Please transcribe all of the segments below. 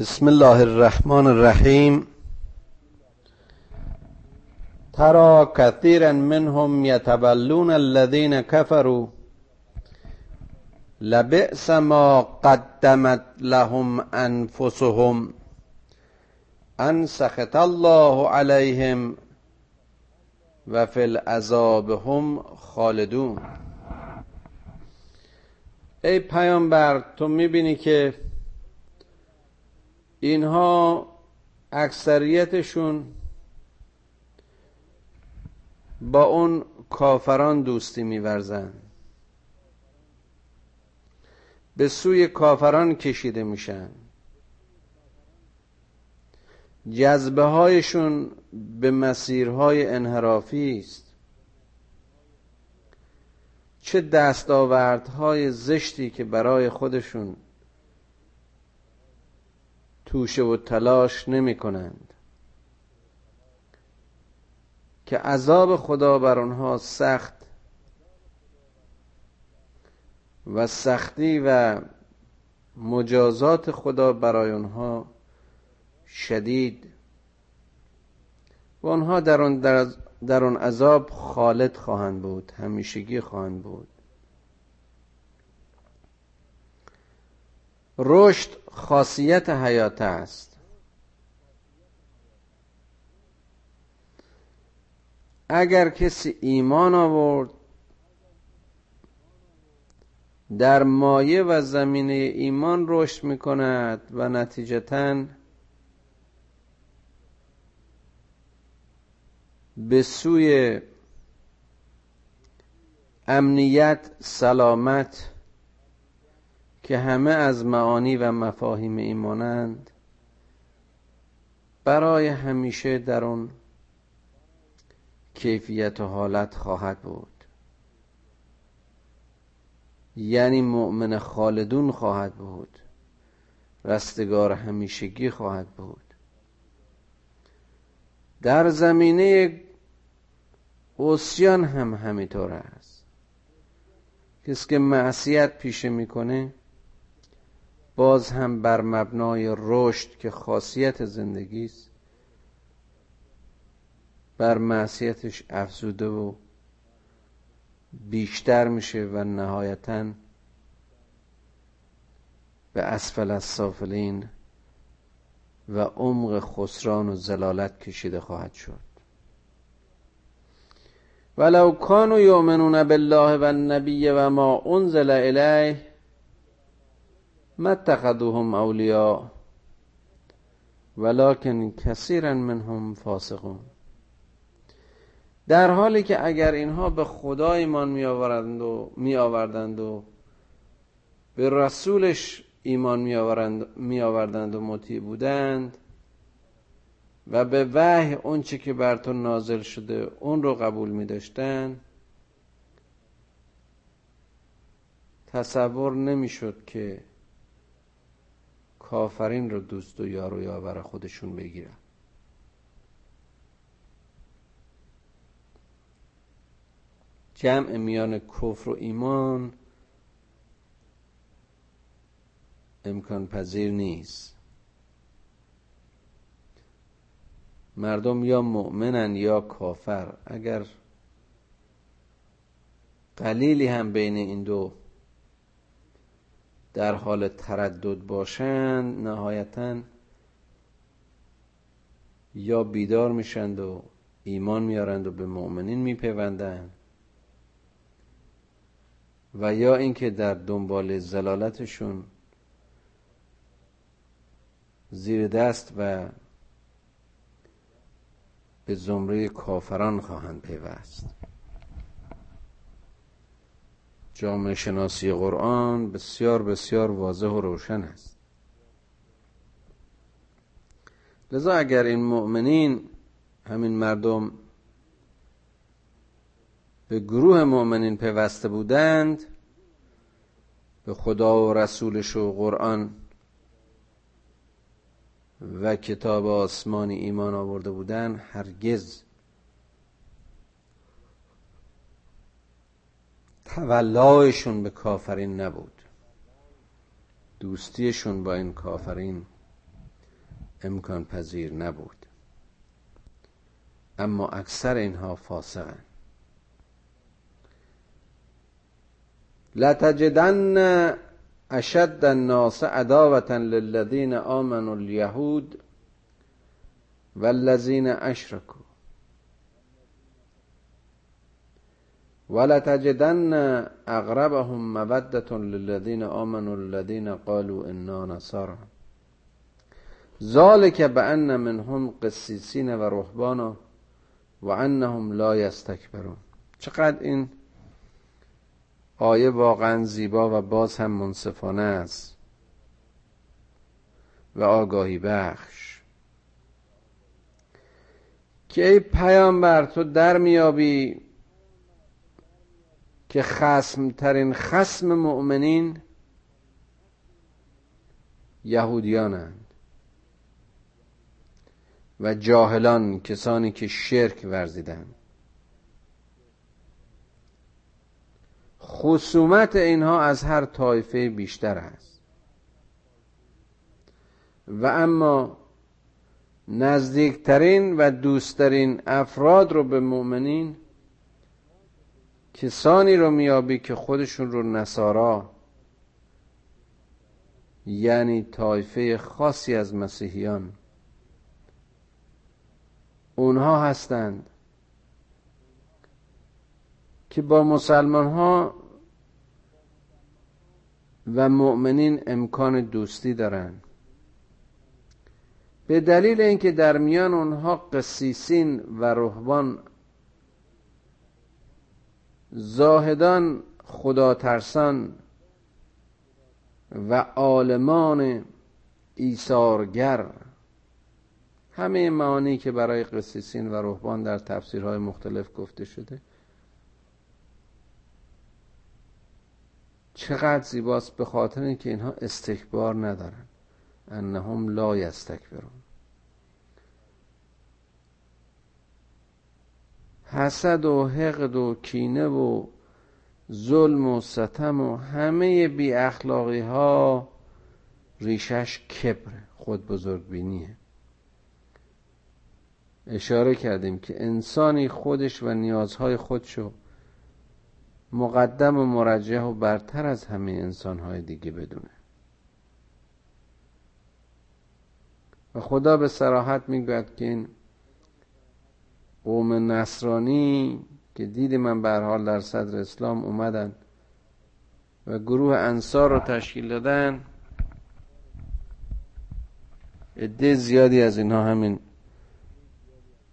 بسم الله الرحمن الرحیم. ترى كثيرا منهم يتولون الذين كفروا لبئس ما قدمت لهم انفسهم. ان سخط الله عليهم و فی العذاب هم خالدون. ای پیامبر تو می‌بینی که اینها اکثریتشون با اون کافران دوستی میورزند به سوی کافران کشیده میشن. جذبه هایشون به مسیرهای انحرافی است. چه دستاوردهای زشتی که برای خودشون توشه و تلاش نمی کنند. که عذاب خدا بر آنها سخت و سختی و مجازات خدا برای آنها شدید و آنها در آن, در, عذاب خالد خواهند بود همیشگی خواهند بود. رشد خاصیت حیات است. اگر کسی ایمان آورد در مایه و زمینه ایمان رشد می کند و نتیجتا به سوی امنیت سلامت که همه از معانی و مفاهیم ایمانند برای همیشه در اون کیفیت و حالت خواهد بود. یعنی مؤمن خالدون خواهد بود. رستگار همیشگی خواهد بود. در زمینه اوسیان هم همینطور است. کسی که معصیت پیشه می‌کنه باز هم بر مبنای رشد که خاصیت زندگی است بر معصیتش افزوده و بیشتر میشه و نهایتا به اسفل از سافلین و عمق خسران و زلالت کشیده خواهد شد. ولو کانوا یؤمنون بالله و النبی و ما انزل الیه ما اتخذوهم اولیاء ولكن کثیرا منهم فاسقون. در حالی که اگر اینها به خدا ایمان می آوردند و می آوردند و به رسولش ایمان می, آورند می آوردند و مطیع بودند و به وحی اونچه که بر تو نازل شده اون رو قبول می داشتن تصور نمی شد که کافرین رو دوست و یار و یاور خودشون بگیرن. جمع میان کفر و ایمان امکان پذیر نیست. مردم یا مؤمنن یا کافر. اگر قلیلی هم بین این دو در حال تردد باشند نهایتا یا بیدار میشند و ایمان میارند و به مؤمنین میپیوندند و یا اینکه در دنبال زلالتشون زیر دست و به زمره کافران خواهند پیوست. جامعه شناسی قرآن بسیار بسیار واضح و روشن است. لذا اگر این مؤمنین همین مردم به گروه مؤمنین پیوسته بودند به خدا و رسولش و قرآن و کتاب آسمانی ایمان آورده بودند هرگز تولایشون به کافرین نبود. دوستیشون با این کافرین امکان پذیر نبود. اما اکثر اینها فاسقن. لتجدن اشد الناس عداوة للذین آمنوا اليهود والذین اشرکوا. ولتجدن اقربهم مودة للذین آمنوا الذین قالوا انا نصارى. ذلك بأن منهم قسیسین و رهبانا و انهم لا یستکبرون. چقدر این آیه واقعا زیبا و باز هم منصفانه است و آگاهی بخش. که ای پیامبر تو در میابی که خسم ترین خسم مؤمنین یهودیانند و جاهلان کسانی که شرک ورزیدند. خصومت اینها از هر طایفه بیشتر است. و اما نزدیکترین و دوستترین افراد رو به مؤمنین کسانی رو میابی که خودشون رو نصارا یعنی طایفه خاصی از مسیحیان. اونها هستند که با مسلمان ها و مؤمنین امکان دوستی دارند به دلیل اینکه در میان اونها قسیسین و رهبان زاهدان خدا ترسان و عالمان ایثارگر. همه معانی که برای قسیسین و رهبان در تفسیرهای مختلف گفته شده. چقدر زیباست به خاطر اینکه اینها استکبار ندارن. انهم لا یستکبرون. حسد و حقد و کینه و ظلم و ستم و همه بی اخلاقی ها ریشش کبر خود بزرگ بینیه اشاره کردیم که انسانی خودش و نیازهای خودشو مقدم و مرجح و برتر از همه انسانهای دیگه بدونه. و خدا به سراحت می‌گوید که این قوم نصرانی که دید من به حال در صدر اسلام اومدن و گروه انصار رو تشکیل دادن عده زیادی از اینها همین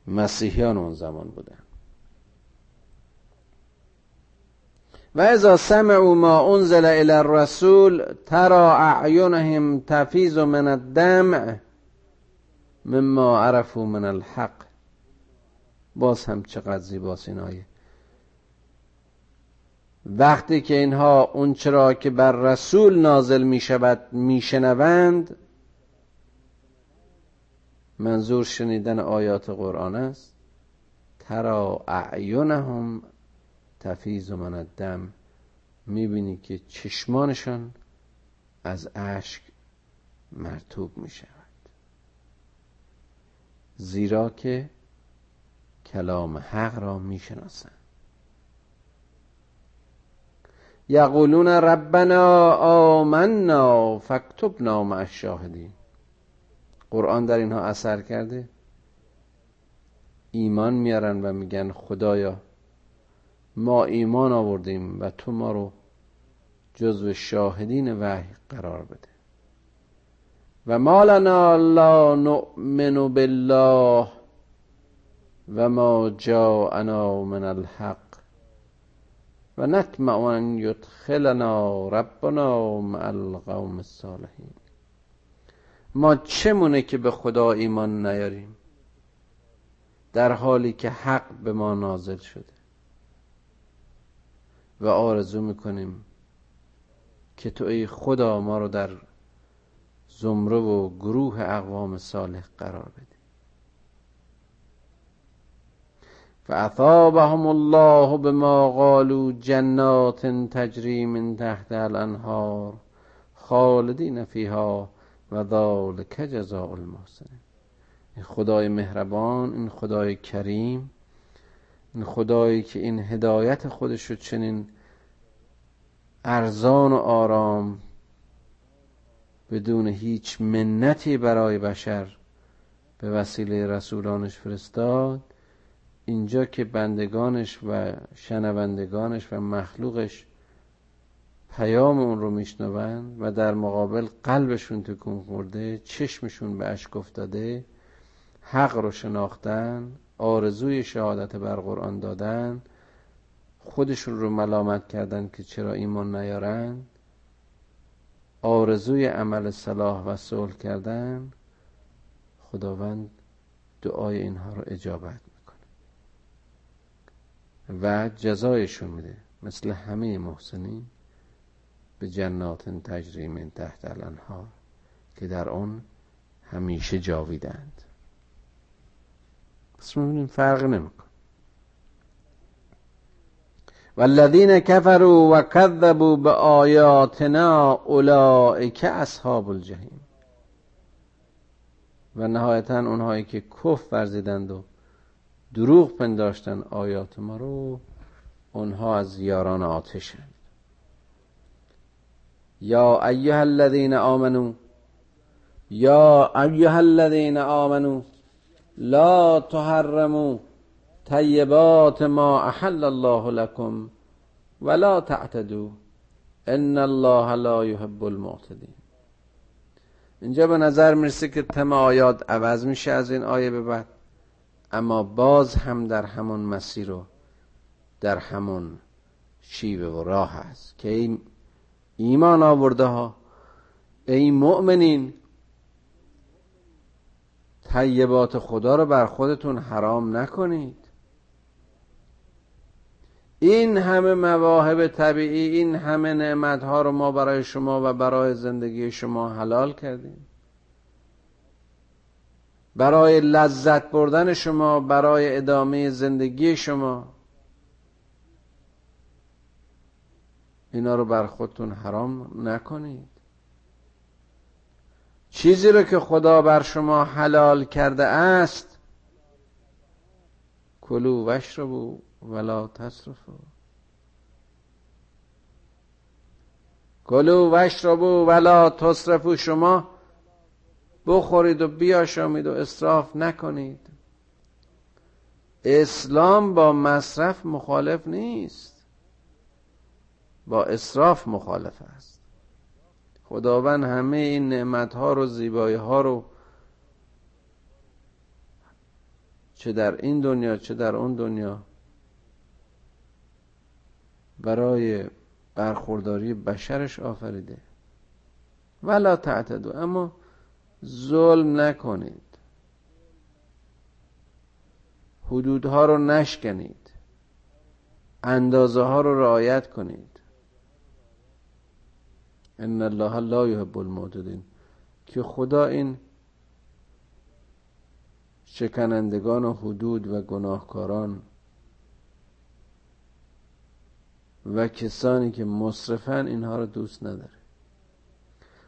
مسیحیان اون زمان بودن. و اذا سمعوا ما انزل الى الرسول ترى اعینهم تفیض من الدمع مما عرفوا من الحق. باز هم چقدر زیباست این آیه وقتی که اینها اون چرا که بر رسول نازل می شود می شنوند منظور شنیدن آیات قرآن است. ترا اعینهم تفیز من الدم. می‌بینی که چشمانشان از اشک مرتوب می شود. زیرا که کلام حق را می‌شناسند. یقولون ربنا آمنا فاکتبنا مع الشاهدین. قرآن در اینها اثر کرده. ایمان میارن و میگن خدایا ما ایمان آوردیم و تو ما رو جزو شاهدین وحی قرار بده. و ما لنا لا نؤمن بالله و ما جاءنا من الحق و نطمع ان یدخلنا ربنا مع القوم الصالحین. ما چمونه که به خدا ایمان نیاریم؟ در حالی که حق به ما نازل شده. و آرزو می‌کنیم که تو ای خدا ما رو در زمره و گروه اقوام صالح قرار بده فاثابهم الله بما قالوا جنات تجری من تحت الانهار خالدین فیها و ذالک جزاء المحسنین. این خدای مهربان این خدای کریم این خدایی که این هدایت خودش رو چنین ارزان و آرام بدون هیچ منتی برای بشر به وسیله رسولانش فرستاد اینجا که بندگانش و شنوندگانش و مخلوقش پیام اون رو میشنوند و در مقابل قلبشون تکون خورده چشمشون به اشک افتاده حق رو شناختن آرزوی شهادت بر قرآن دادن خودشون رو ملامت کردن که چرا ایمان نیارن آرزوی عمل صلاح و صلح کردن خداوند دعای اینها رو اجابت و جزایشون میده. مثل همه محسنین به جنات تجری من تحت الانهار که در اون همیشه جاویدند. پس می‌بینیم فرق نمیکن والذین کفروا و کذبوا به آیاتنا اولئک اصحاب الجحیم. و نهایتا اونهایی که کف ورزیدند و دروغ پنداشتن آیات ما رو اونها از یاران آتشند یا ایها الذین آمنو یا ایها الذین آمنو لا تحرموا طیبات ما احل الله لكم ولا تعتدوا ان الله لا يحب المعتدین. اینجا به نظر می‌رسه که تم آیات عوض میشه از این آیه به بعد. اما باز هم در همون مسیر و در همون شیوه و راه هست که این ایمان آورده ها. ای مؤمنین طیبات خدا رو بر خودتون حرام نکنید. این همه مواهب طبیعی این همه نعمت ها رو ما برای شما و برای زندگی شما حلال کردیم. برای لذت بردن شما برای ادامه زندگی شما. اینا رو بر خودتون حرام نکنید. چیزی رو که خدا بر شما حلال کرده است کلو وشربو ولا تصرفو کلو وشربو ولا تصرفو شما بخورید و بیاشامید و اصراف نکنید. اسلام با مصرف مخالف نیست. با اصراف مخالف است. خداوند همه این نعمت ها رو زیبایی ها رو چه در این دنیا چه در اون دنیا برای برخورداری بشرش آفریده. ولا تعتدو اما ظلم نکنید. حدودها رو نشکنید. اندازه ها رو رعایت کنید. ان الله لا يحب المعتدین. که خدا این شکنندگان و حدود و گناهکاران و کسانی که مصرفن اینها رو دوست نداره.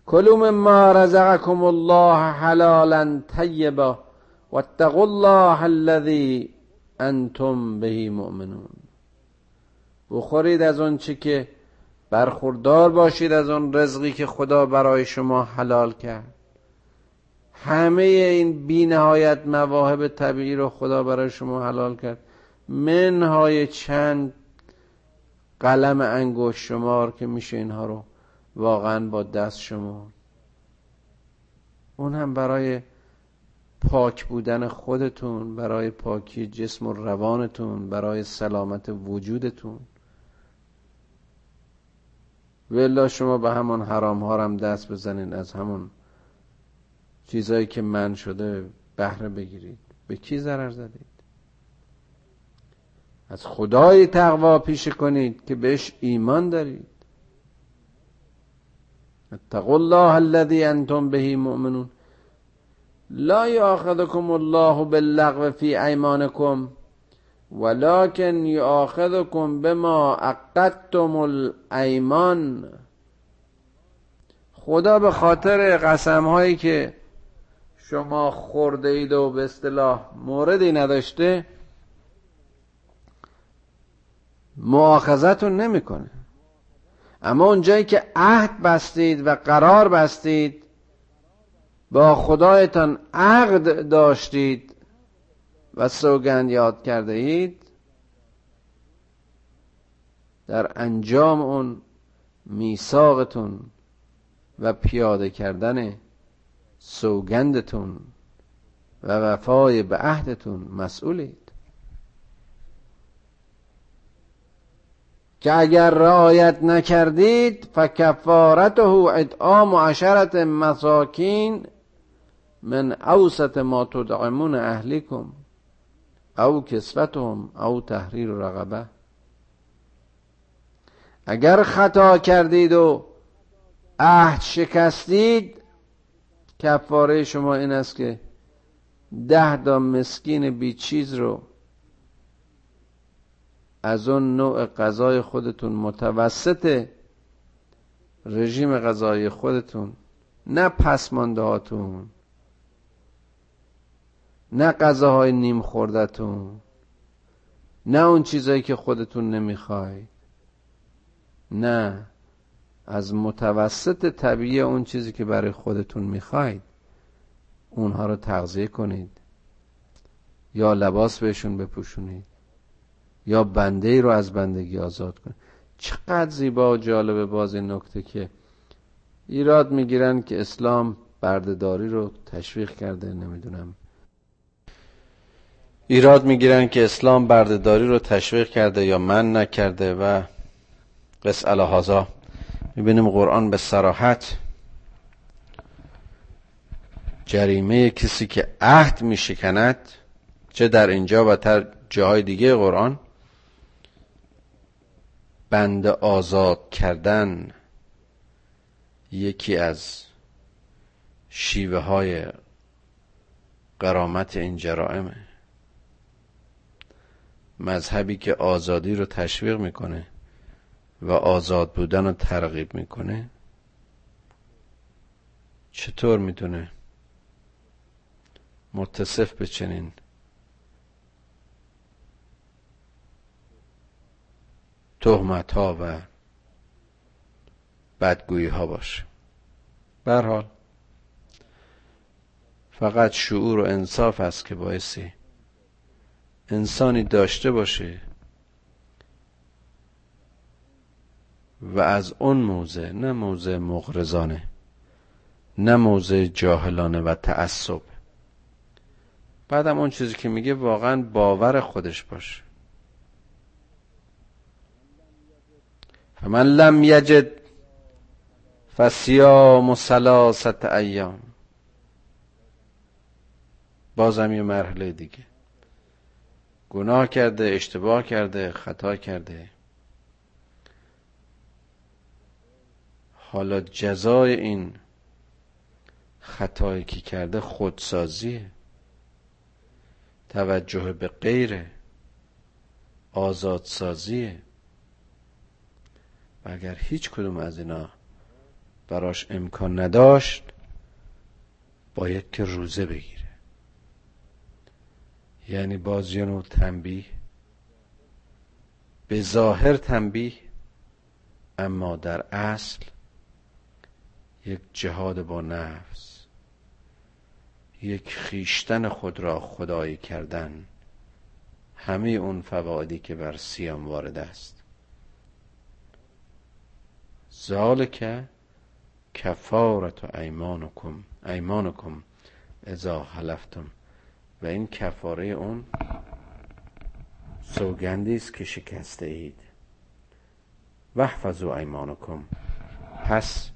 کلوم ما رزقکم الله حلالا طیبا واتقوا الله الذي انتم به مؤمنون. بخورید از اون چی که برخوردار باشید از اون رزقی که خدا برای شما حلال کرد. همه این بی نهایت مواهب طبیعی رو خدا برای شما حلال کرد. منهای چند قلم انگوش شمار که میشه اینها رو واقعا با دست شما. اون هم برای پاک بودن خودتون برای پاکی جسم و روانتون برای سلامت وجودتون. ولا شما به همون حرام ها هم دست بزنین از همون چیزایی که من شده بهره بگیرید. به کی ضرر زدید؟ از خدای تقوا پیشه کنید که بهش ایمان دارید. اتقوا الله الذي انتم به مؤمنون. لا یاخذکم الله باللغو فی ایمانکم ولكن یاخذکم بما عقدتم الایمان. خدا به خاطر قسم هایی که شما خورده اید و به اصطلاح موردی نداشته معاخذتون نمی‌کنه. اما اونجایی که عهد بستید و قرار بستید با خدایتان عقد داشتید و سوگند یاد کرده اید در انجام اون میثاقتون و پیاده کردن سوگندتون و وفای به عهدتون مسئولید. که اگر رعایت نکردید فکفارته اطعام عشرت مساکین من اوسط ما تدعمون اهلیکم او کسوتهم او تحریر رقبه. اگر خطا کردید و عهد شکستید کفاره شما این است که ده دا مسکین بیچیز رو از اون نوع غذای خودتون متوسط رژیم غذایی خودتون نه پسمانده هاتون نه غذاهای نیم خوردتون نه اون چیزایی که خودتون نمی‌خواید. نه از متوسط طبیعی اون چیزی که برای خودتون می‌خواید اونها رو تغذیه کنید یا لباس بهشون بپوشونید. یا بنده ای رو از بندگی آزاد کنید چقدر زیبا و جالبه باز این نکته که ایراد می‌گیرن که اسلام بردهداری رو تشویق کرده نمی‌دونم. ایراد می‌گیرن که اسلام بردهداری رو تشویق کرده یا من نکرده و قص الهازا. می‌بینیم قرآن به سراحت جریمه کسی که عهد میشکند چه در اینجا و در جاهای دیگه قرآن بند آزاد کردن یکی از شیوه های قرامت این جرائمه. مذهبی که آزادی رو تشویق می‌کنه و آزاد بودن رو ترغیب می‌کنه چطور می‌تونه متصف به چنین تهمت ها و بدگویی ها باشه برحال فقط شعور و انصاف است که باعثی انسانی داشته باشه و از اون موزه نه موزه مغرزانه نه موزه جاهلانه و تعصب. بعدم اون چیزی که میگه واقعا باور خودش باشه. فمن لم یجد فسیام سلاست ایام. بازم یه مرحله دیگه. گناه کرده اشتباه کرده خطا کرده. حالا جزای این خطایی که کرده خودسازیه. توجه به غیره. آزادسازیه. و اگر هیچ کدوم از اینا براش امکان نداشت باید که روزه بگیره. یعنی باز یه نوع تنبیه به ظاهر تنبیه اما در اصل یک جهاد با نفس یک خیشتن خود را خدایی کردن همه اون فوادی که بر سیام وارد است. ذالک کفارت ایمانکم ایمانکم ازا حلفتم و این کفاره اون سوگندی است که شکسته اید. وحفظوا ایمانکم. پس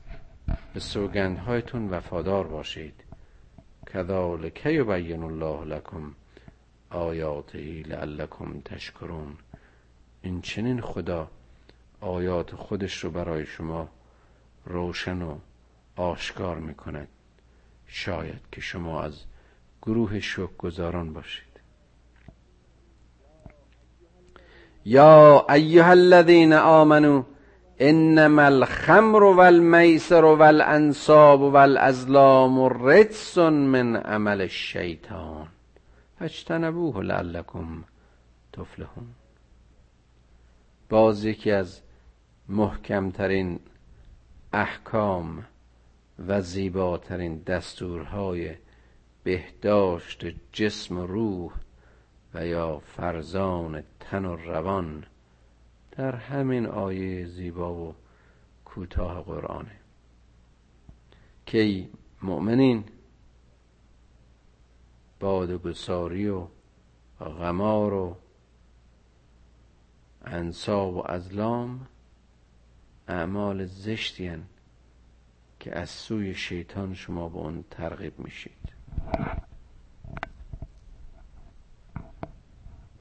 به سوگندهایتون وفادار باشید. کذالک یبین الله لکم آیاته لعلکم تشکرون. این چنین خدا آیات خودش رو برای شما روشن و آشکار می‌کند. شاید که شما از گروه شک گذاران باشید. یا ایها الذین آمنو انما الخمر والمیسر والانصاب والازلام رجس من عمل الشیطان فاجتنبوه لعلکم تفلحون. باز یکی از محکمترین احکام و زیباترین دستورهای بهداشت جسم و روح و یا فرزان تن و روان در همین آیه زیبا و کوتاه قرآنه. که مؤمنین بادگساری و غمار و انصاب و ازلام اعمال زشتی که از سوی شیطان شما به اون ترغیب میشید.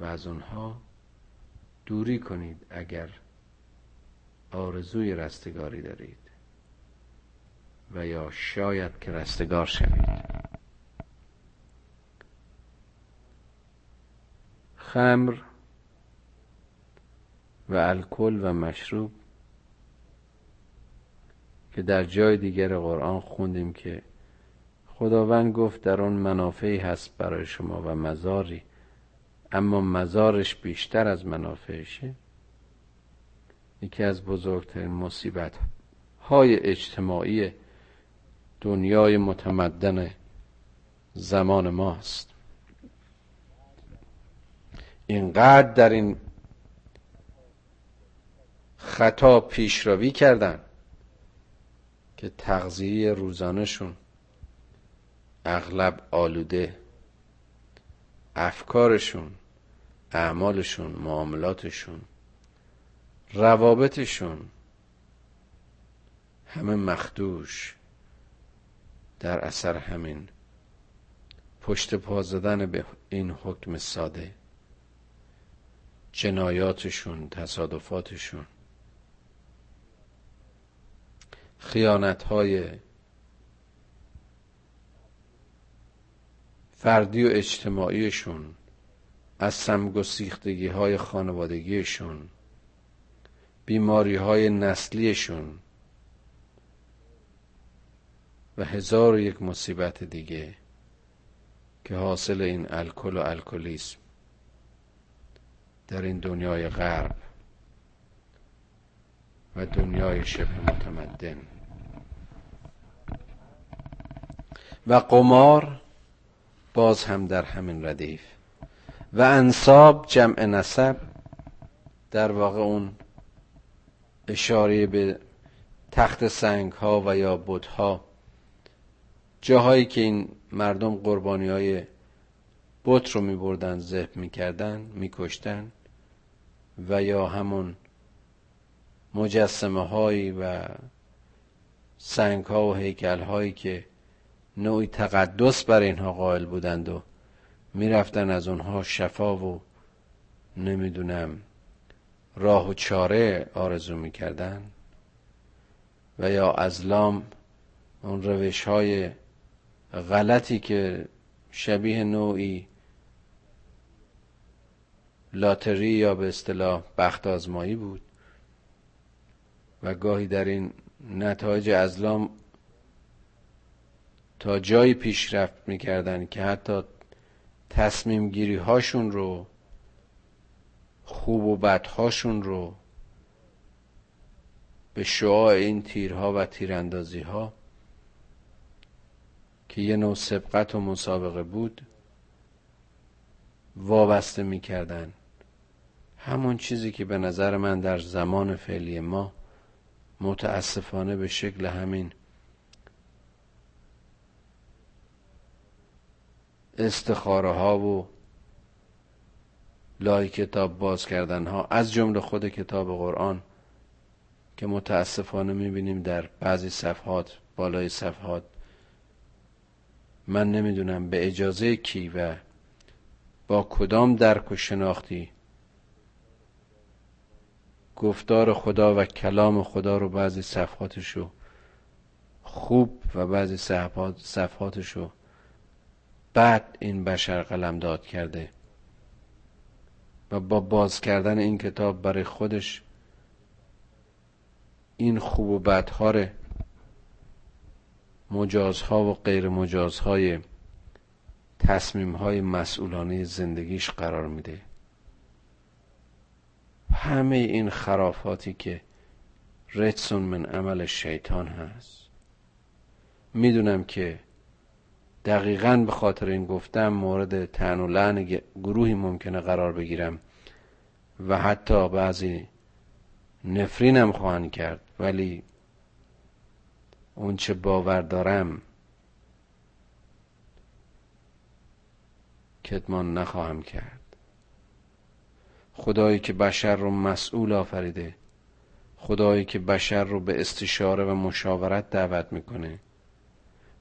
و از اونها دوری کنید اگر آرزوی رستگاری دارید و یا شاید که رستگار شوید. خمر و الکل و مشروب که در جای دیگر قرآن خوندیم که خداوند گفت در آن منافعی هست برای شما و مزاری اما مزارش بیشتر از منافعشه. یکی از بزرگترین مصیبت های اجتماعی دنیای متمدن زمان ماست. اینقدر در این خطا پیشروی کردن که تغذیه روزانهشون اغلب آلوده. افکارشون اعمالشون معاملاتشون روابطشون همه مخدوش در اثر همین پشت پا زدن به این حکم ساده. جنایاتشون تصادفاتشون خیانت های فردی و اجتماعیشون از سمگسیختگی های خانوادگیشون بیماری های نسلیشون و هزار و یک مصیبت دیگه که حاصل این الکل و الکلیسم در این دنیای غرب. و دنیای شبه متمدن. و قمار باز هم در همین ردیف. و انصاب جمع نسب در واقع اون اشاره به تخت سنگ ها و یا بود ها جاهایی که این مردم قربانی های بت رو می بردن ذبح می کردن می و یا همون مجسمه هایی و سنگ ها و هیکل هایی که نوعی تقدس بر اینها قائل بودند و می‌رفتن از اونها شفا و نمی‌دونم راه و چاره آرزو می‌کردن و یا ازلام اون روش های غلطی که شبیه نوعی لاتری یا به اصطلاح بخت آزمایی بود. و گاهی در این نتایج ازلام تا جایی پیشرفت می‌کردن که حتی تصمیم گیری هاشون رو خوب و بدهاشون رو به شعاع این تیرها و تیراندازی ها که یه نوع سبقت و مسابقه بود وابسته می‌کردن. همون چیزی که به نظر من در زمان فعلی ما متاسفانه به شکل همین. استخاره ها و لای کتاب باز کردن ها از جمله خود کتاب قرآن که متاسفانه می‌بینیم در بعضی صفحات بالای صفحات. من نمی‌دونم به اجازه کی و با کدام درک و شناختی گفتار خدا و کلام خدا رو بعضی صفحاتشو خوب و بعضی صفحات صفحاتشو بعد این بشر قلم داد کرده و با باز کردن این کتاب برای خودش این خوب و بدها رو مجازها و غیر مجازهای تصمیم های مسئولانه زندگیش قرار میده. همه این خرافاتی که رتسون من عمل شیطان هست. می‌دونم که دقیقا به خاطر این گفتم مورد تن و لعن گروهی ممکنه قرار بگیرم و حتی بعضی نفرینم خواهند کرد ولی اون چه باور دارم کتمان نخواهم کرد. خدایی که بشر رو مسئول آفریده خدایی که بشر رو به استشاره و مشاورت دعوت می‌کنه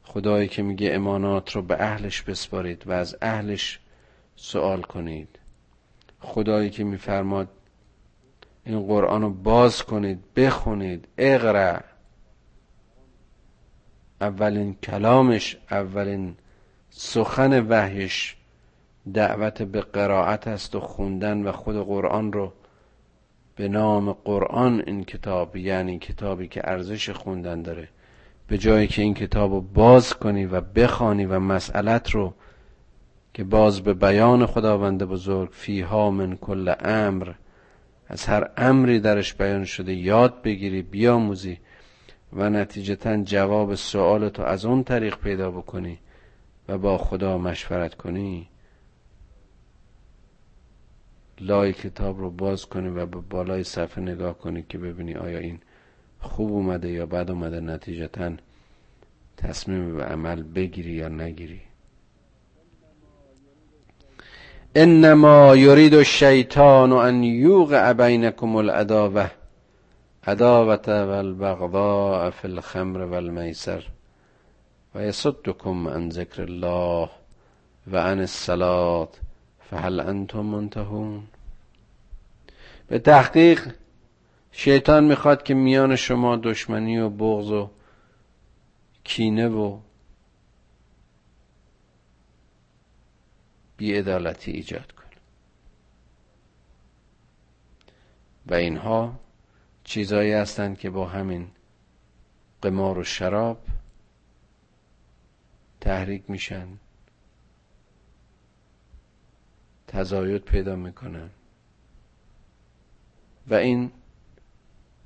خدایی که میگه امانات رو به اهلش بسپارید و از اهلش سوال کنید خدایی که میفرماد این قرآن رو باز کنید بخونید اقرا اولین کلامش اولین سخن وحیش دعوت به قرائت است و خوندن و خود قرآن رو به نام قرآن این کتاب یعنی کتابی که ارزش خوندن داره. به جایی که این کتاب رو باز کنی و بخوانی و مسئلت رو که باز به بیان خداوند بزرگ فیها من کل امر از هر امری درش بیان شده یاد بگیری بیاموزی و نتیجتا جواب سوالتو از اون طریق پیدا بکنی و با خدا مشورت کنی. لای کتاب رو باز کنی و به بالای صفحه نگاه کنی که ببینی آیا این خوب اومده یا بد اومده نتیجتا تصمیم به عمل بگیری یا نگیری. انما یرید الشیطان ان یوقع بینکم العداوه عداوت والبغضاء فی الخمر والمیسر و یصدکم عن ذکر الله و عن الصلاة فهل انتم منتهون؟ به تحقیق شیطان می‌خواد که میان شما دشمنی و بغض و کینه و بیعدالتی ایجاد کنه. و اینها چیزایی هستند که با همین قمار و شراب تحریک میشن. تزاید پیدا می‌کنن و این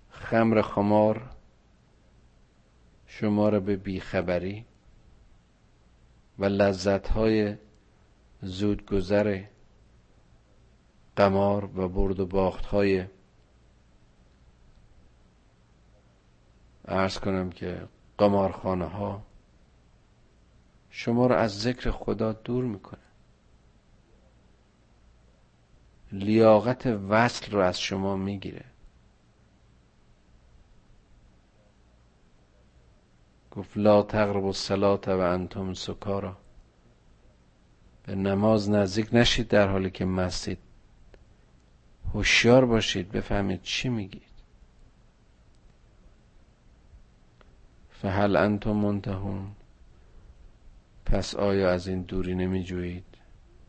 خمر خمار شما را به بیخبری و لذتهای زودگذر قمار و برد و باختهای ارز کنم که قمارخانه ها شما را از ذکر خدا دور می‌کنه. لیاقت وصل رو از شما می‌گیره. گفت لا تقرب الصلاة و انتم سکارا. به نماز نزدیک نشید در حالی که مستید هوشیار باشید بفهمید چی میگید. فهل انتم منتهون. پس آیا از این دوری نمی جویید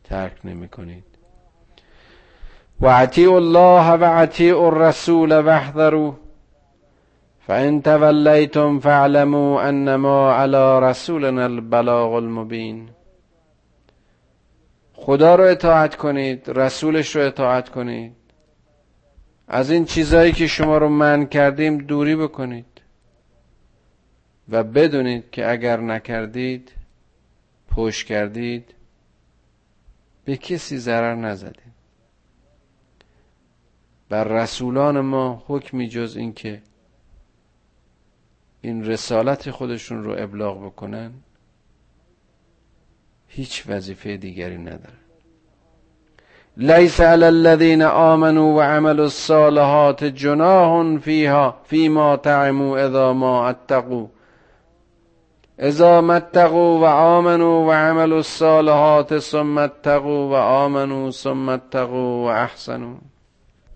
ترک نمی کنید و الله و الرسول واحذروا فان تولیتم فاعلموا انما على رسولنا البلاغ المبین خدا رو اطاعت کنید رسولش رو اطاعت کنید. از این چیزهایی که شما رو من کردیم دوری بکنید. و بدونید که اگر نکردید پشت کردید به کسی ضرر نزدید. بر رسولان ما حکمی جز اینکه این رسالت خودشون رو ابلاغ بکنن هیچ وظیفه دیگری نداره لیس علی الذین آمنوا و عملوا الصالحات جناح فیها فیما تعموا اذا ما اتقوا. اذا متقوا و آمنوا و عملوا الصالحات ثم اتقوا و آمنوا ثم اتقوا و احسنوا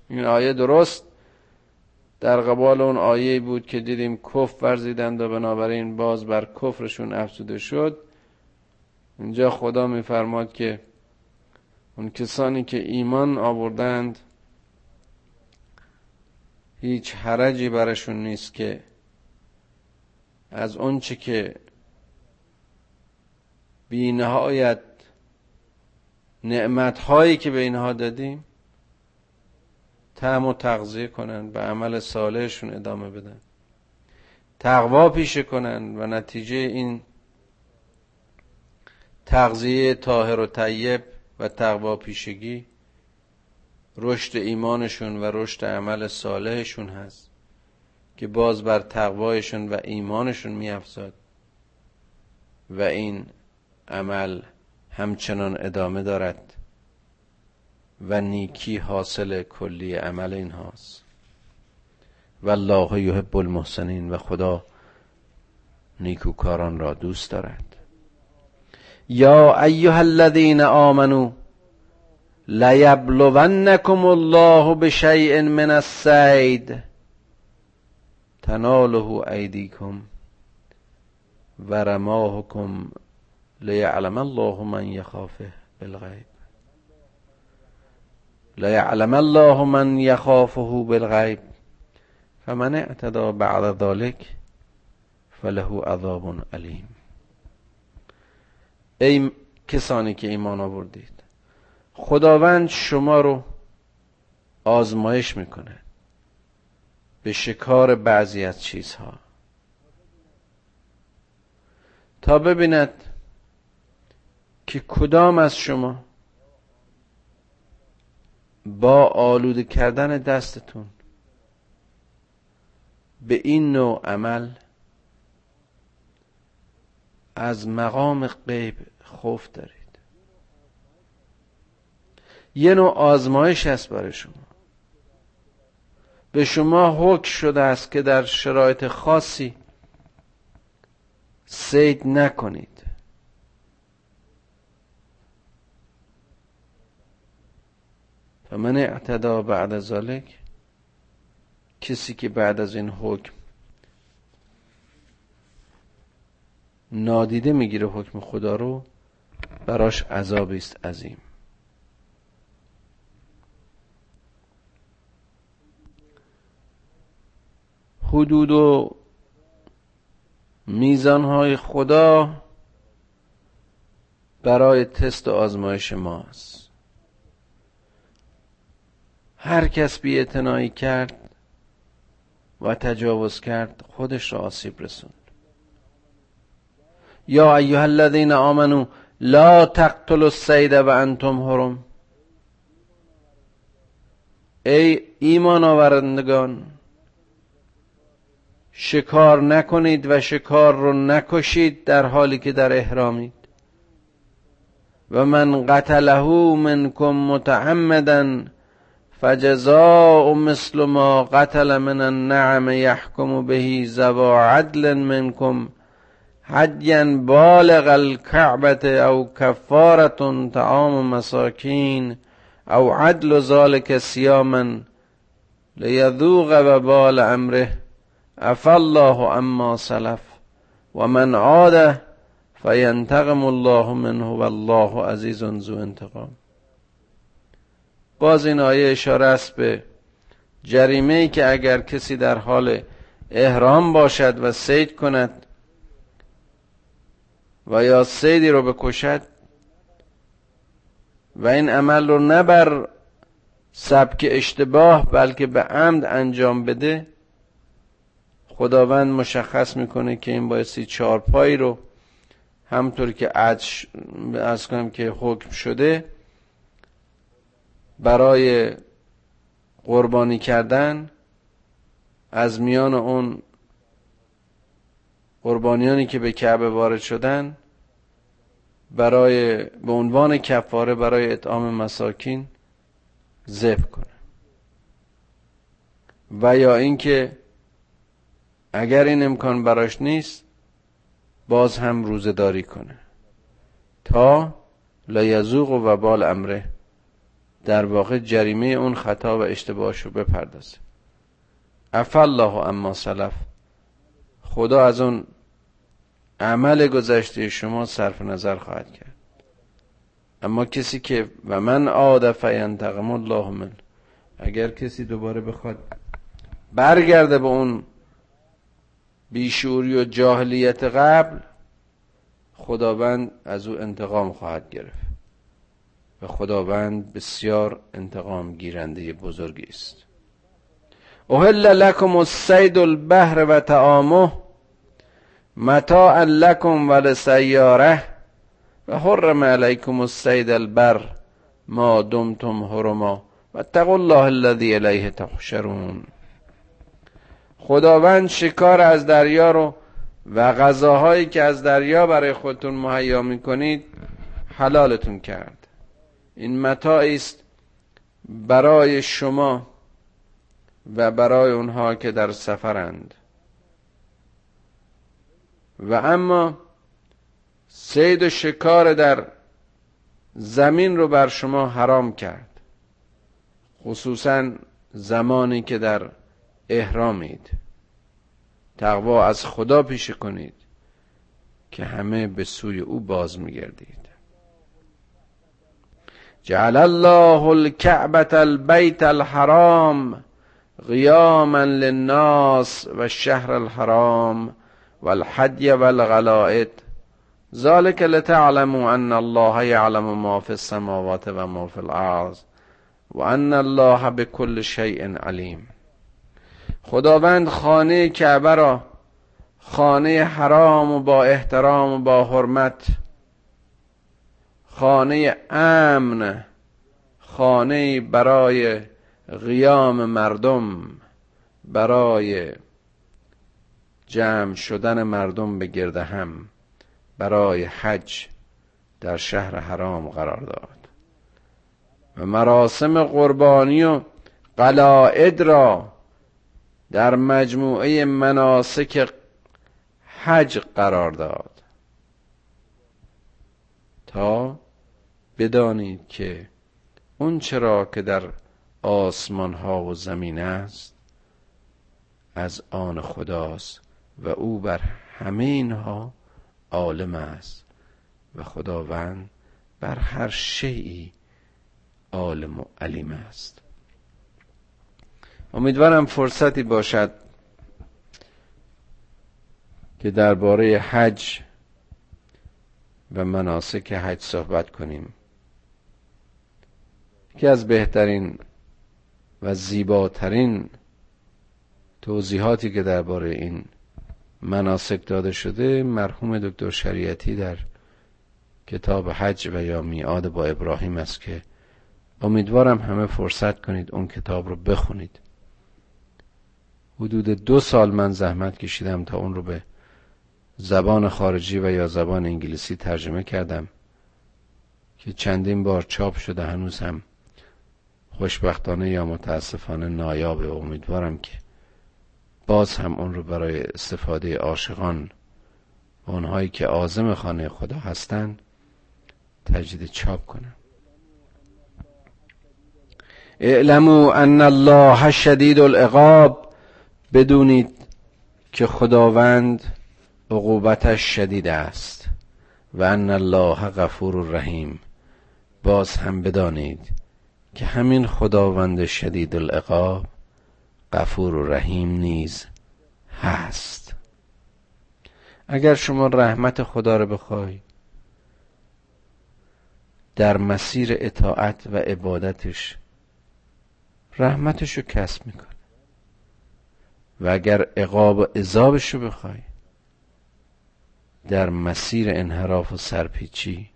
این آیه درست. در قبال اون آیه بود که دیدیم کف ورزیدند و بنابراین باز بر کفرشون افزوده شد. اینجا خدا میفرماد که اون کسانی که ایمان آوردند هیچ حرجی برشون نیست که از اونچه که بی نهایت نعمت که به اینها دادیم تعم و تغذیه کنن به عمل صالحشون ادامه بدن. تقوا پیشه کنن و نتیجه این تغذیه طاهر و طیب و تقوا پیشگی رشد ایمانشون و رشد عمل صالحشون هست که باز بر تقوایشون و ایمانشون میافزاد و این عمل همچنان ادامه دارد. و نیکی حاصل کلی عمل این هاست. و الله یحب المحسنین و خدا نیکوکاران را دوست دارد. یا ایها الذین آمنو لیبلونکم الله بشیء من السید تناله ایدیکم و رماهکم لیعلم الله من یخافه بالغیب. لیعلم الله من یخافه بالغیب فمن اعتدا بعد ذلك فله عذاب علیم ای کسانی که ایمان آوردید خداوند شما رو آزمایش می‌کنه به شکار بعضی از چیزها. تا ببیند که کدام از شما با آلوده کردن دستتون به این نوع عمل از مقام غیب خوف دارید. یه نوع آزمایش هست برای شما. به شما حکم شده است که در شرایط خاصی سید نکنید. فمن اعتدا بعد ذلك کسی که بعد از این حکم نادیده می‌گیره حکم خدا رو براش عذابی است عظیم. حدود و میزانهای خدا برای تست و آزمایش ماست. هر کس بی کرد و تجاوز کرد خودش را آسیب رسوند. یا ایها الذین آمنو لا تقتلوا السید و انتم حرم. ای ایمان آورندگان شکار نکنید و شکار رو نکشید در حالی که در احرامید. و من قتله منکم متعمدا فجزاء مثل ما قتل من النعم يحكم به زوا عدل منكم حدیا بالغ الكعبة او كفارة طعام مساكين او عدل ذلك صياما ليذوق وبال امره عفى الله عما سلف. ومن عاد فینتقم الله منه والله عزیز ذو انتقام. باز این آیه اشاره است به جریمه ای که اگر کسی در حال احرام باشد و سید کند و یا سیدی رو بکشد و این عمل رو نه بر سبک اشتباه بلکه به عمد انجام بده خداوند مشخص می‌کنه که این بایستی چارپایی رو همطور که از کنم که حکم شده برای قربانی کردن از میان اون قربانیانی که به کعبه وارد شدن برای به عنوان کفاره برای اطعام مساکین ذبح کنه و یا اینکه اگر این امکان براش نیست باز هم روزه داری کنه. تا لیذوق وبال امره. در واقع جریمه اون خطا و اشتباهش رو بپردازه عفا الله عما سلف. خدا از اون عمل گذشته شما صرف نظر خواهد کرد. اما کسی که و من عاد فینتقم الله منه اگر کسی دوباره بخواد برگرده به اون بیشوری و جاهلیت قبل خداوند از او انتقام خواهد گرفت. و خداوند بسیار انتقام گیرنده بزرگی است. اهل لکم السید البحر و تعامه متاعا لکم و لسیاره و حرم علیکم السید البر ما دمتم حرما و اتقوا الله الذی الیه تحشرون. خداوند شکار از دریا رو و غذاهایی که از دریا برای خودتون مهیا می‌کنید حلالتون کرد. این متاعی است برای شما و برای اونها که در سفرند. و اما سید و شکار در زمین رو بر شما حرام کرد خصوصا زمانی که در احرامید. تقوا از خدا پیشه کنید که همه به سوی او باز میگردید. جعل الله الكعبة البيت الحرام قیاما للناس و شهر الحرام والحدی والغلائد ذلك لتعلموا ان الله يعلم ما في السماوات و ما في الارض و ان الله بكل شيء علیم خداوند خانه کعبه را خانه حرام و با احترام و با حرمت خانه امن خانه برای قیام مردم برای جمع شدن مردم به گرد هم برای حج در شهر حرام قرار داد. و مراسم قربانی و قلائد را در مجموعه مناسک حج قرار داد. تا بدانید که اون چرا که در آسمان ها و زمین است از آن خداست و او بر همه اینها عالم است و خداوند بر هر شیعی عالم و علیم است. امیدوارم فرصتی باشد که درباره حج و مناسک حج صحبت کنیم. که از بهترین و زیباترین توضیحاتی که درباره این مناسک داده شده مرحوم دکتر شریعتی در کتاب حج و یا میعاد با ابراهیم است که امیدوارم همه فرصت کنید اون کتاب رو بخونید. حدود دو سال من زحمت کشیدم تا اون رو به زبان خارجی و یا زبان انگلیسی ترجمه کردم که چندین بار چاپ شده هنوز هم خوشبختانه یا متاسفانه نایابه امیدوارم که باز هم اون رو برای استفاده عاشقان و اونهایی که آزم خانه خدا هستند تجدید چاپ کنم. اعلموا ان الله شدید العقاب بدونید که خداوند عقوبتش شدید است. و ان الله غفور رحیم باز هم بدانید که همین خداوند شدید العقاب غفور و رحیم نیز هست. اگر شما رحمت خدا رو بخوای در مسیر اطاعت و عبادتش رحمتش رو کسب می‌کنه. و اگر عقاب و عذابش رو بخوای در مسیر انحراف و سرپیچی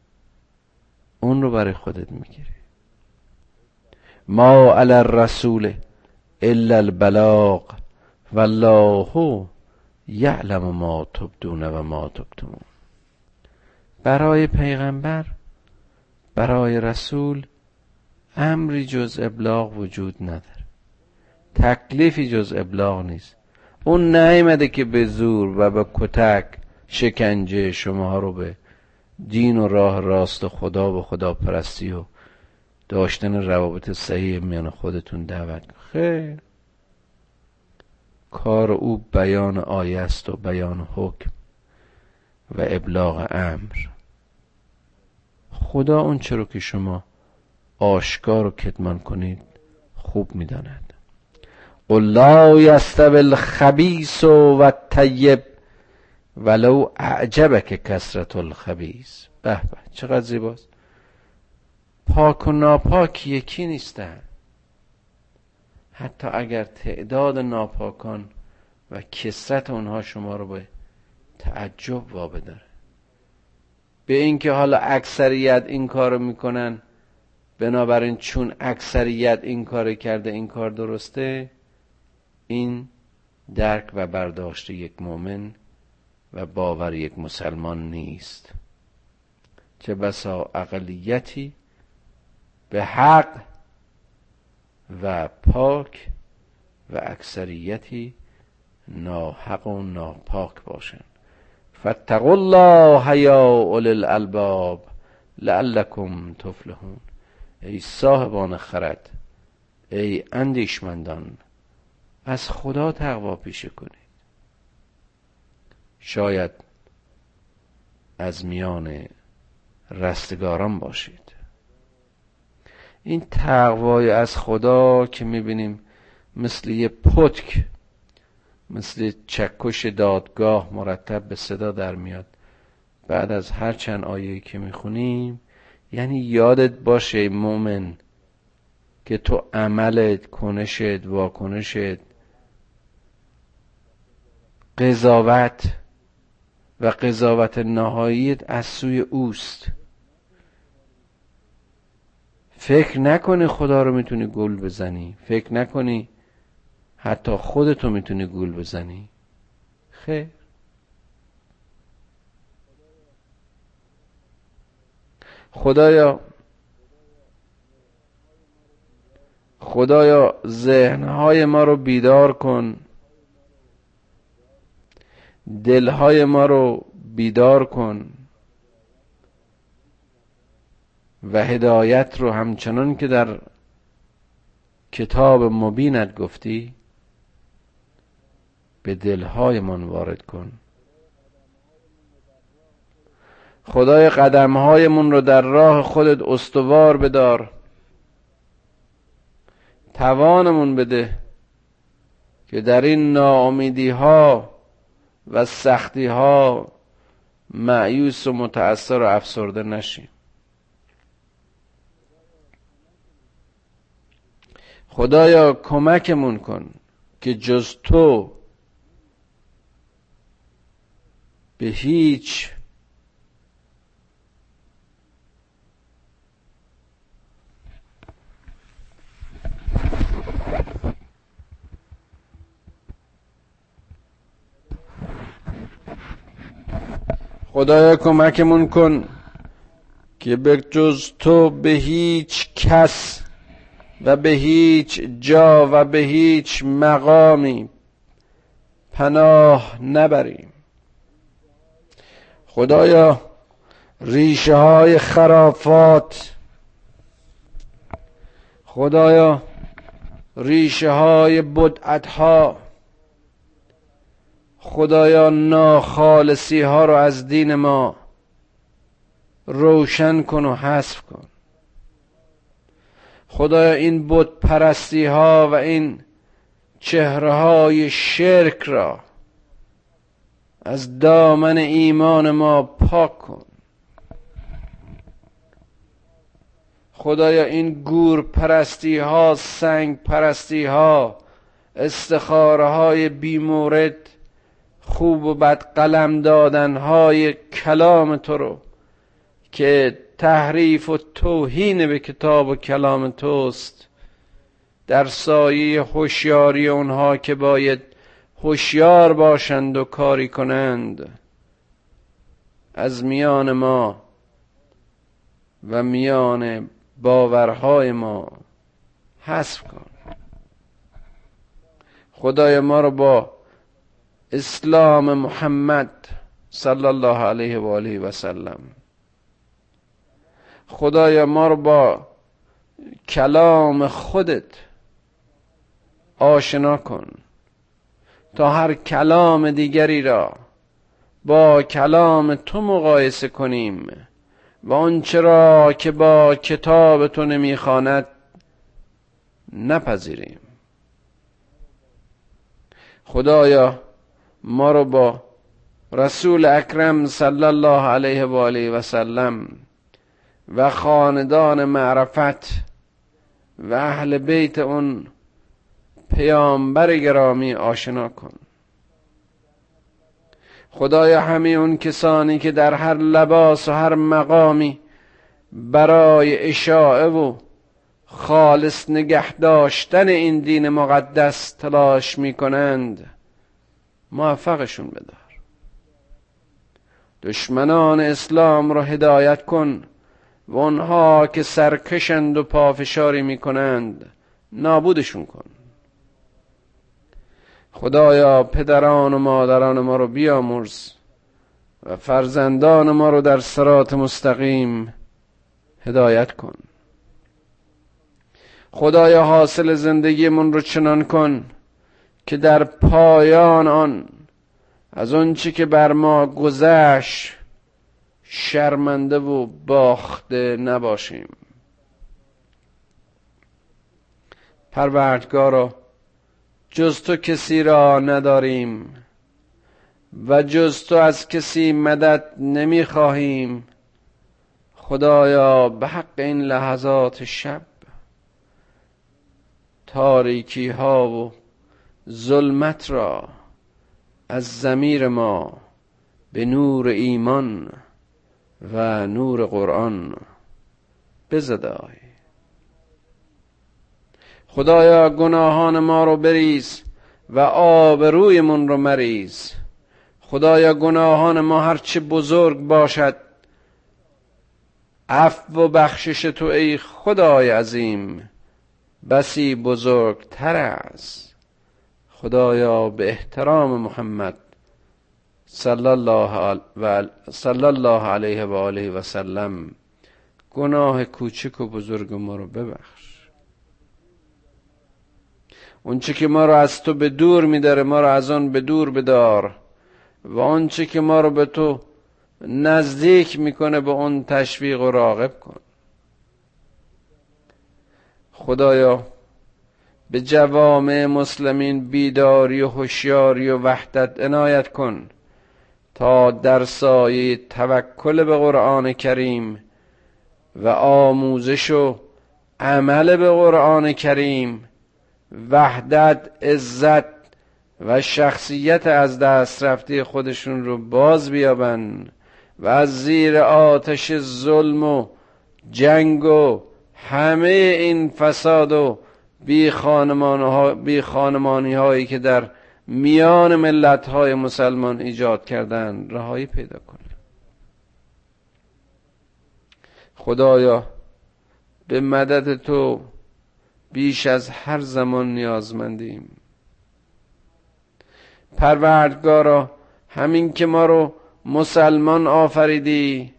اون رو برای خودت می‌گیری. ما علی الرسول الا البلاغ والله یعلم ما تبدون و ما تکتمون. برای پیغمبر برای رسول امری جز ابلاغ وجود نداره. تکلیفی جز ابلاغ نیست. اون نیامده که به زور و به کتک شکنجه شما رو به دین و راه راست خدا و خدا پرستی و داشتن روابط صحیح میان خودتون دعوت خیر کار او بیان آیه است و بیان حکم و ابلاغ امر. خدا اون چرا که شما آشکار و کتمان کنید خوب می‌داند. قل لا یستوی الخبیث و الطیب ولو اعجبک کسرت الخبیث. به به چقدر زیباست. پاک و ناپاک یکی نیستن. حتی اگر تعداد ناپاکان و کسرت اونها شما رو به تعجب وابه داره. به اینکه حالا اکثریت این کارو می‌کنن بنابراین چون اکثریت این کار کرده این کار درسته این درک و برداشت یک مؤمن و باور یک مسلمان نیست. چه بسا اقلیتی به حق و پاک و اکثریتی ناحق و ناپاک باشند فاتقوا الله یا اول الالباب لعلکم تفلحون. ای صاحبان خرد ای اندیشمندان از خدا تقوا پیشه کنید. شاید از میان رستگاران باشید. این تقوای از خدا که می‌بینیم مثل یه پتک مثل چکش دادگاه مرتب به صدا در میاد. بعد از هر چند آیه که می‌خونیم یعنی یادت باشه مومن که تو عملت کنشت واکنشت قضاوت و قضاوت نهاییت از سوی اوست. فکر نکنی خدا رو می‌تونی گل بزنی. فکر نکنی حتی خودتو می‌تونی گول بزنی. خیر. خدایا خدایا ذهنهای ما رو بیدار کن. دلهای ما رو بیدار کن. و هدایت رو همچنان که در کتاب مبینت گفتی به دلهایمان وارد کن. خدای قدمهایمون رو در راه خودت استوار بدار. توانمون بده که در این ناامیدی ها و سختی ها معیوس و متأثر و افسرده نشیم. خدایا کمکمون کن که جز تو به هیچ خدایا کمکمون کن که به جز تو به هیچ کس و به هیچ جا و به هیچ مقامی پناه نبریم. خدایا ریشه های خرافات خدایا ریشه های بدعت ها خدایا ناخالصی ها رو از دین ما روشن کن و حذف کن. خدایا این بت پرستی ها و این چهره های شرک را از دامن ایمان ما پاک کن. خدایا این گور پرستی ها سنگ پرستی ها استخاره های بیمورد خوب و بد قلم دادن های کلام تو رو که تحریف و توهین به کتاب و کلام توست. در سایه هوشیاری اونها که باید هوشیار باشند و کاری کنند. از میان ما و میان باورهای ما حذف کن. خدای ما رو با اسلام محمد صلی الله علیه و آله و سلم خدای ما رو با کلام خودت آشنا کن تا هر کلام دیگری را با کلام تو مقایسه کنیم و آنچه را که با کتاب تو نمی‌خواند نپذیریم. خدایا ما رو با رسول اکرم صلی الله علیه و آله و سلم و خاندان معرفت و اهل بیت اون پیامبر گرامی آشنا کن. خدایا همه اون کسانی که در هر لباس و هر مقامی برای اشاعه و خالص نگه داشتن این دین مقدس تلاش می کنند موفقشون بدار. دشمنان اسلام را هدایت کن. و آنها که سرکشند و پافشاری می کنند نابودشون کن. خدایا پدران و مادران ما رو بیامرز و فرزندان ما رو در سرات مستقیم هدایت کن. خدایا حاصل زندگیمون رو چنان کن که در پایان آن از چی که بر ما گذشت شرمنده و باخته نباشیم. پروردگارا جز تو کسی را نداریم و جز تو از کسی مدد نمی‌خواهیم. خدایا به حق این لحظات شب تاریکی ها و ظلمت را از زمیر ما به نور ایمان و نور قرآن بزدای خدایا گناهان ما رو بریز و آبرویمون رو مریز. خدایا گناهان ما هرچه بزرگ باشد عفو و بخشش تو ای خدای عظیم بسی بزرگتر است. خدایا به احترام محمد صلی الله, علیه و آله و سلم گناه کوچک و بزرگ ما رو ببخش. اونچه که ما رو از تو به دور میداره ما رو از آن به دور بدار. و آنچه که ما رو به تو نزدیک می‌کنه به اون تشویق و راغب کن. خدایا به جوامع مسلمین بیداری و هوشیاری و وحدت عنایت کن. تا در سایه توکل به قرآن کریم و آموزش و عمل به قرآن کریم وحدت عزت و شخصیت از دست رفته خودشون رو باز بیابن و از زیر آتش ظلم و جنگ و همه این فساد و بی, خانمانی هایی که در میان ملت های مسلمان ایجاد کردن رهایی پیدا کنه. خدایا به مدد تو بیش از هر زمان نیازمندیم. پروردگارا همین که ما رو مسلمان آفریدی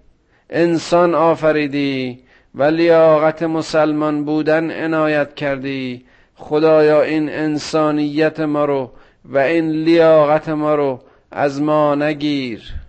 انسان آفریدی و لیاقت مسلمان بودن عنایت کردی خدایا این انسانیت ما رو و این لیاقت ما رو از ما نگیر.